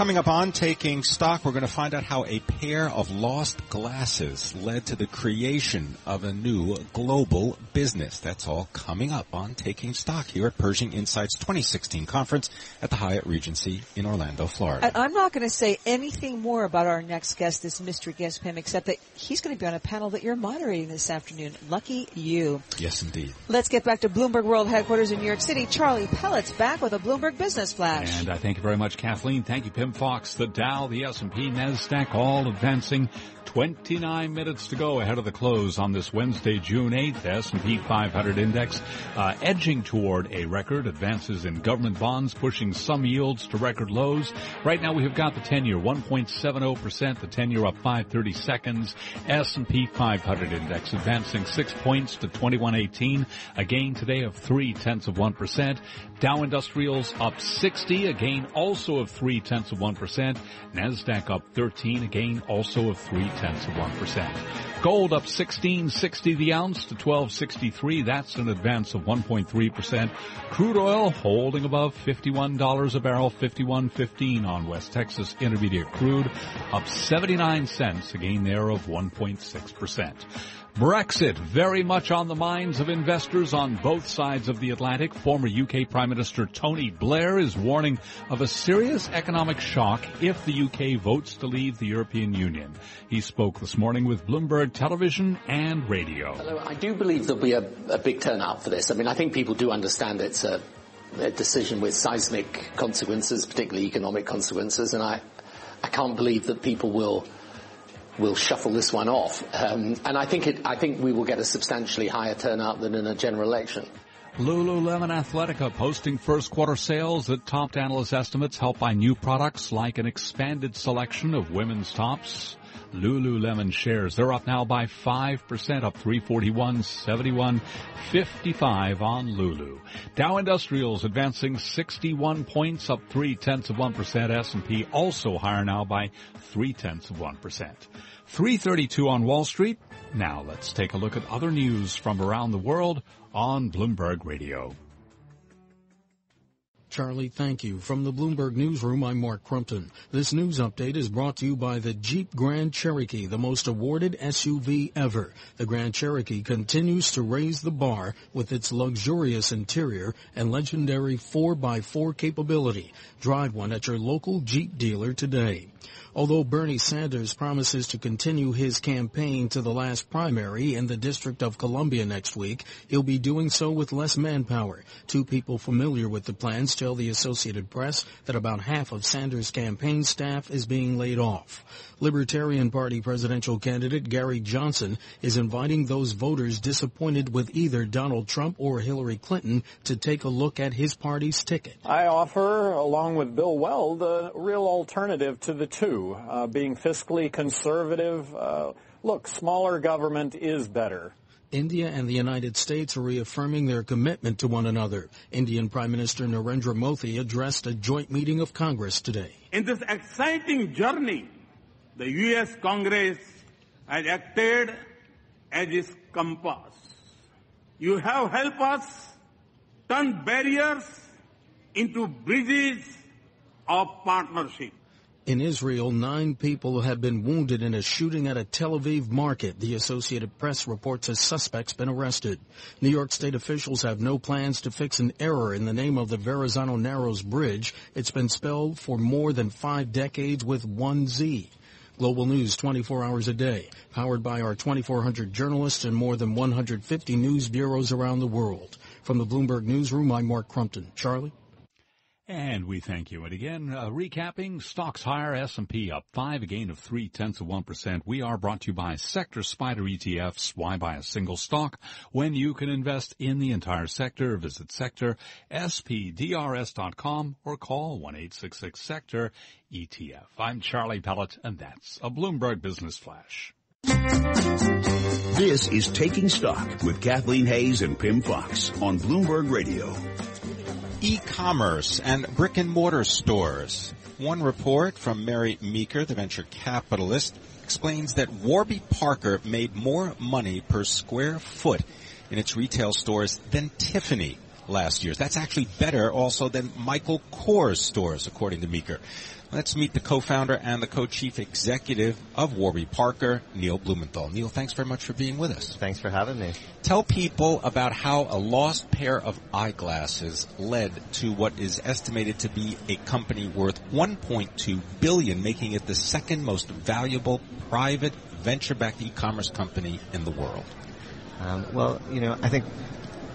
Coming up on Taking Stock, we're going to find out how a pair of lost glasses led to the creation of a new global business. That's all coming up on Taking Stock here at Pershing Insights 2016 conference at the Hyatt Regency in Orlando, Florida. And I'm not going to say anything more about our next guest, this mystery guest, Pimm, except that he's going to be on a panel that you're moderating this afternoon. Lucky you. Yes, indeed. Let's get back to Bloomberg World Headquarters in New York City. Charlie Pellet's back with a Bloomberg Business Flash. And I thank you very much, Kathleen. Thank you, Pimm Fox, the Dow, the S&P, NASDAQ, all advancing 29 minutes to go ahead of the close on this Wednesday, June 8th. S&P 500 index uh, edging toward a record. Advances in government bonds pushing some yields to record lows. Right now we have got the 10-year 1.70%, the 10-year up 530 seconds. S&P 500 index advancing six points to 2118. A gain today of three tenths of 1%. Dow Industrials up 60, a gain also of three tenths of 1%. NASDAQ up 13, a gain also of three tenths of 1%. Gold up 16.60 the ounce to 12.63. That's an advance of 1.3%. Crude oil holding above $51 a barrel, 51.15 on West Texas Intermediate crude, up 79 cents, a gain there of 1.6%. Brexit very much on the minds of investors on both sides of the Atlantic. Former UK Prime Minister Tony Blair is warning of a serious economic shock if the UK votes to leave the European Union. He spoke this morning with Bloomberg Television and Radio. Hello, I do believe there'll be a, a big turnout for this. I mean, I think people do understand it's a, a decision with seismic consequences, particularly economic consequences, and I, I can't believe that people will will shuffle this one off. Um, and I think it, I think we will get a substantially higher turnout than in a general election. Lululemon Athletica posting first quarter sales that topped analyst estimates helped by new products like an expanded selection of women's tops. Lululemon shares, they're up now by 5%, up 341, 71, 55 on Lulu. Dow Industrials advancing 61 points, up 3 tenths of 1%. S&P also higher now by 3 tenths of 1%. 332 on Wall Street. Now let's take a look at other news from around the world on Bloomberg Radio. Charlie, thank you. From the Bloomberg Newsroom, I'm Mark Crumpton. This news update is brought to you by the Jeep Grand Cherokee, the most awarded SUV ever. The Grand Cherokee continues to raise the bar with its luxurious interior and legendary 4x4 capability. Drive one at your local Jeep dealer today. Although Bernie Sanders promises to continue his campaign to the last primary in the District of Columbia next week, he'll be doing so with less manpower. Two people familiar with the plans tell the Associated Press that about half of Sanders' campaign staff is being laid off. Libertarian Party presidential candidate Gary Johnson is inviting those voters disappointed with either Donald Trump or Hillary Clinton to take a look at his party's ticket. I offer, along with Bill Weld, a real alternative to the two, uh, being fiscally conservative. Uh, look, smaller government is better. India and the United States are reaffirming their commitment to one another. Indian Prime Minister Narendra Modi addressed a joint meeting of Congress today. In this exciting journey, the U.S. Congress has acted as its compass. You have helped us turn barriers into bridges of partnership. In Israel, nine people have been wounded in a shooting at a Tel Aviv market. The Associated Press reports a suspect's been arrested. New York State officials have no plans to fix an error in the name of the Verrazano Narrows Bridge. It's been spelled for more than five decades with one Z. Global News 24 hours a day, powered by our 2,400 journalists and more than 150 news bureaus around the world. From the Bloomberg Newsroom, I'm Mark Crumpton. Charlie? And we thank you. And again, uh, recapping, stocks higher, S&P up five, a gain of three tenths of one percent. We are brought to you by Sector SPDR ETFs. Why buy a single stock when you can invest in the entire sector? Visit sector spdrs.com or call one eight six six sector ETF. I'm Charlie Pellet, and that's a Bloomberg Business Flash. This is Taking Stock with Kathleen Hays and Pimm Fox on Bloomberg Radio e-commerce and brick and mortar stores. One report from Mary Meeker, the venture capitalist, explains that Warby Parker made more money per square foot in its retail stores than Tiffany last year. That's actually better also than Michael Kors stores, according to Meeker. Let's meet the co-founder and the co-chief executive of Warby Parker, Neil Blumenthal. Neil, thanks very much for being with us. Thanks for having me. Tell people about how a lost pair of eyeglasses led to what is estimated to be a company worth 1.2 billion, making it the second most valuable private venture-backed e-commerce company in the world. Um, well, you know, I think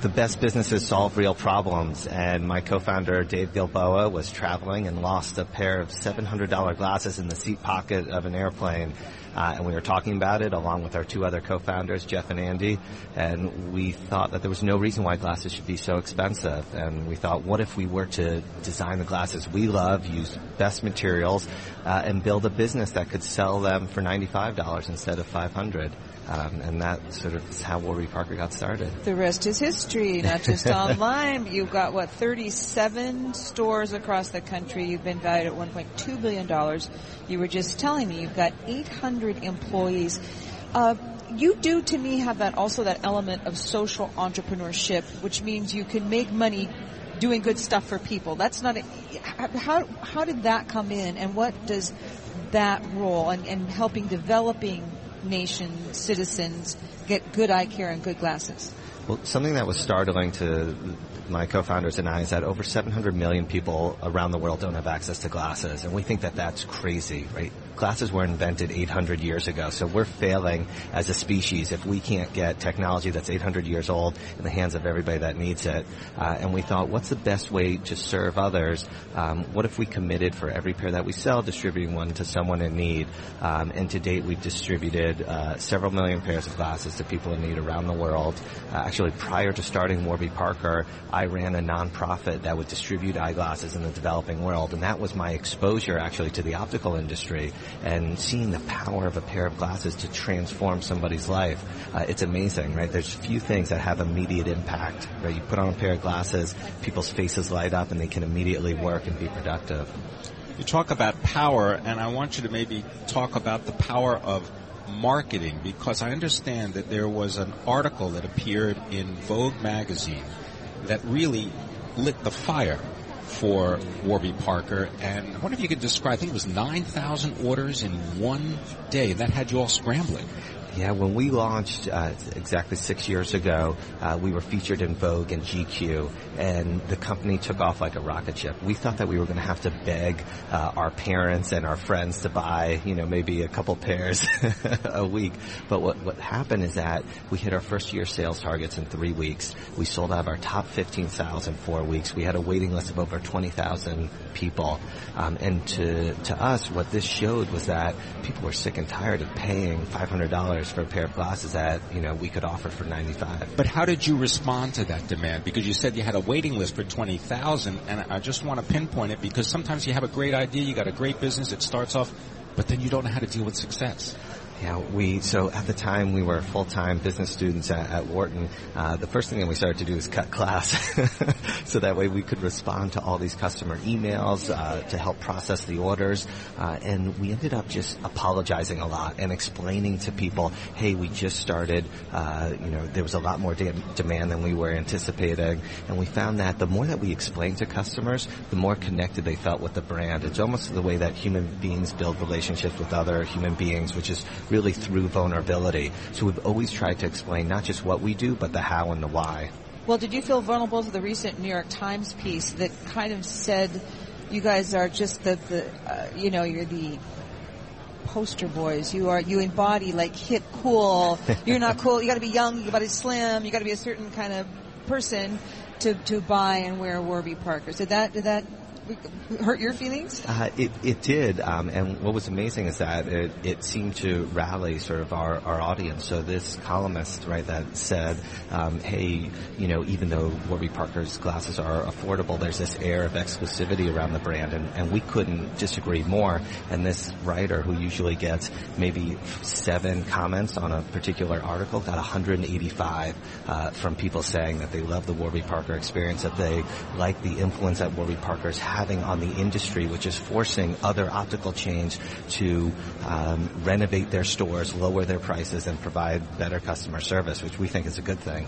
the best businesses solve real problems. And my co-founder, Dave Gilboa, was traveling and lost a pair of $700 glasses in the seat pocket of an airplane. Uh, and we were talking about it along with our two other co-founders, Jeff and Andy. And we thought that there was no reason why glasses should be so expensive. And we thought, what if we were to design the glasses we love, use best materials, uh, and build a business that could sell them for $95 instead of 500 um, and that sort of is how Warby Parker got started. The rest is history, not just online. You've got, what, 37 stores across the country. You've been valued at $1.2 billion. You were just telling me you've got 800 employees. Uh, you do to me have that also that element of social entrepreneurship, which means you can make money doing good stuff for people. That's not a, how how did that come in, and what does that role and, and helping developing nation citizens get good eye care and good glasses? Well, something that was startling to my co-founders and I is that over 700 million people around the world don't have access to glasses, and we think that that's crazy, right? Glasses were invented 800 years ago, so we're failing as a species if we can't get technology that's 800 years old in the hands of everybody that needs it. Uh, and we thought, what's the best way to serve others? Um, what if we committed for every pair that we sell, distributing one to someone in need? Um, and to date, we've distributed uh, several million pairs of glasses to people in need around the world. Uh, actually, prior to starting Warby Parker, I ran a nonprofit that would distribute eyeglasses in the developing world, and that was my exposure actually to the optical industry and seeing the power of a pair of glasses to transform somebody's life. Uh, it's amazing, right? There's few things that have immediate impact, right? You put on a pair of glasses, people's faces light up and they can immediately work and be productive. You talk about power, and I want you to maybe talk about the power of marketing because I understand that there was an article that appeared in Vogue magazine that really lit the fire for Warby Parker. And I wonder if you could describe, I think it was 9,000 orders in one day. That had you all scrambling. Yeah, when we launched uh, exactly six years ago, uh, we were featured in Vogue and GQ, and the company took off like a rocket ship. We thought that we were going to have to beg uh, our parents and our friends to buy, you know, maybe a couple pairs a week. But what what happened is that we hit our first year sales targets in three weeks. We sold out of our top 15,000 four weeks. We had a waiting list of over 20,000 people, um, and to to us, what this showed was that people were sick and tired of paying $500 for a pair of glasses that, you know, we could offer for 95. But how did you respond to that demand? Because you said you had a waiting list for 20,000 and I just want to pinpoint it because sometimes you have a great idea, you got a great business, it starts off, but then you don't know how to deal with success. Yeah, we so at the time we were full time business students at, at Wharton. Uh, the first thing that we started to do is cut class, so that way we could respond to all these customer emails uh, to help process the orders. Uh, and we ended up just apologizing a lot and explaining to people, "Hey, we just started. Uh, you know, there was a lot more de- demand than we were anticipating." And we found that the more that we explained to customers, the more connected they felt with the brand. It's almost the way that human beings build relationships with other human beings, which is really through vulnerability. So we've always tried to explain not just what we do, but the how and the why. Well, did you feel vulnerable to the recent New York Times piece that kind of said you guys are just the, the uh, you know, you're the poster boys. You are you embody like hip cool. You're not cool. You got to be young. You got to be slim. You got to be a certain kind of person to to buy and wear Warby Parker. Did that did that hurt your feelings? Uh, it, it did, um, and what was amazing is that it, it seemed to rally sort of our, our audience. So this columnist, right, that said, um, hey, you know, even though Warby Parker's glasses are affordable, there's this air of exclusivity around the brand, and, and we couldn't disagree more. And this writer, who usually gets maybe seven comments on a particular article, got 185 uh, from people saying that they love the Warby Parker experience, that they like the influence that Warby Parker's having on the industry, which is forcing other optical chains to um, renovate their stores, lower their prices, and provide better customer service, which we think is a good thing.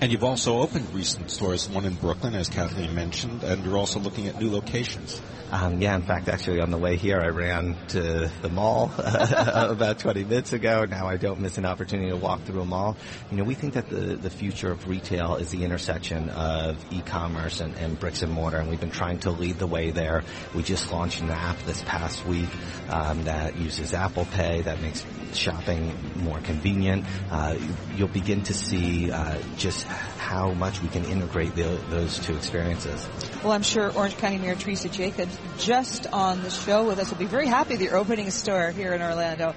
And you've also opened recent stores, one in Brooklyn, as Kathleen mentioned, and you're also looking at new locations. Um, yeah, in fact, actually on the way here, I ran to the mall about 20 minutes ago. Now I don't miss an opportunity to walk through a mall. You know, we think that the, the future of retail is the intersection of e-commerce and, and bricks and mortar, and we've been trying to lead the way there. We just launched an app this past week um, that uses Apple Pay that makes shopping more convenient. Uh, you'll begin to see uh, just how much we can integrate the, those two experiences. Well, I'm sure Orange County Mayor Teresa Jacobs, just on the show with us, will be very happy that you're opening a store here in Orlando.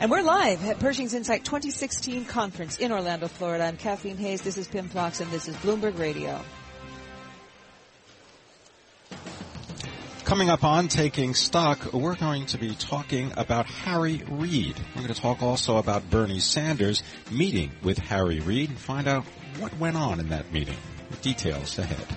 And we're live at Pershing's INSITE 2016 conference in Orlando, Florida. I'm Kathleen Hays. This is Pimm Fox, and this is Bloomberg Radio. Coming up on Taking Stock, we're going to be talking about Harry Reid. We're going to talk also about Bernie Sanders meeting with Harry Reid and find out what went on in that meeting. Details ahead.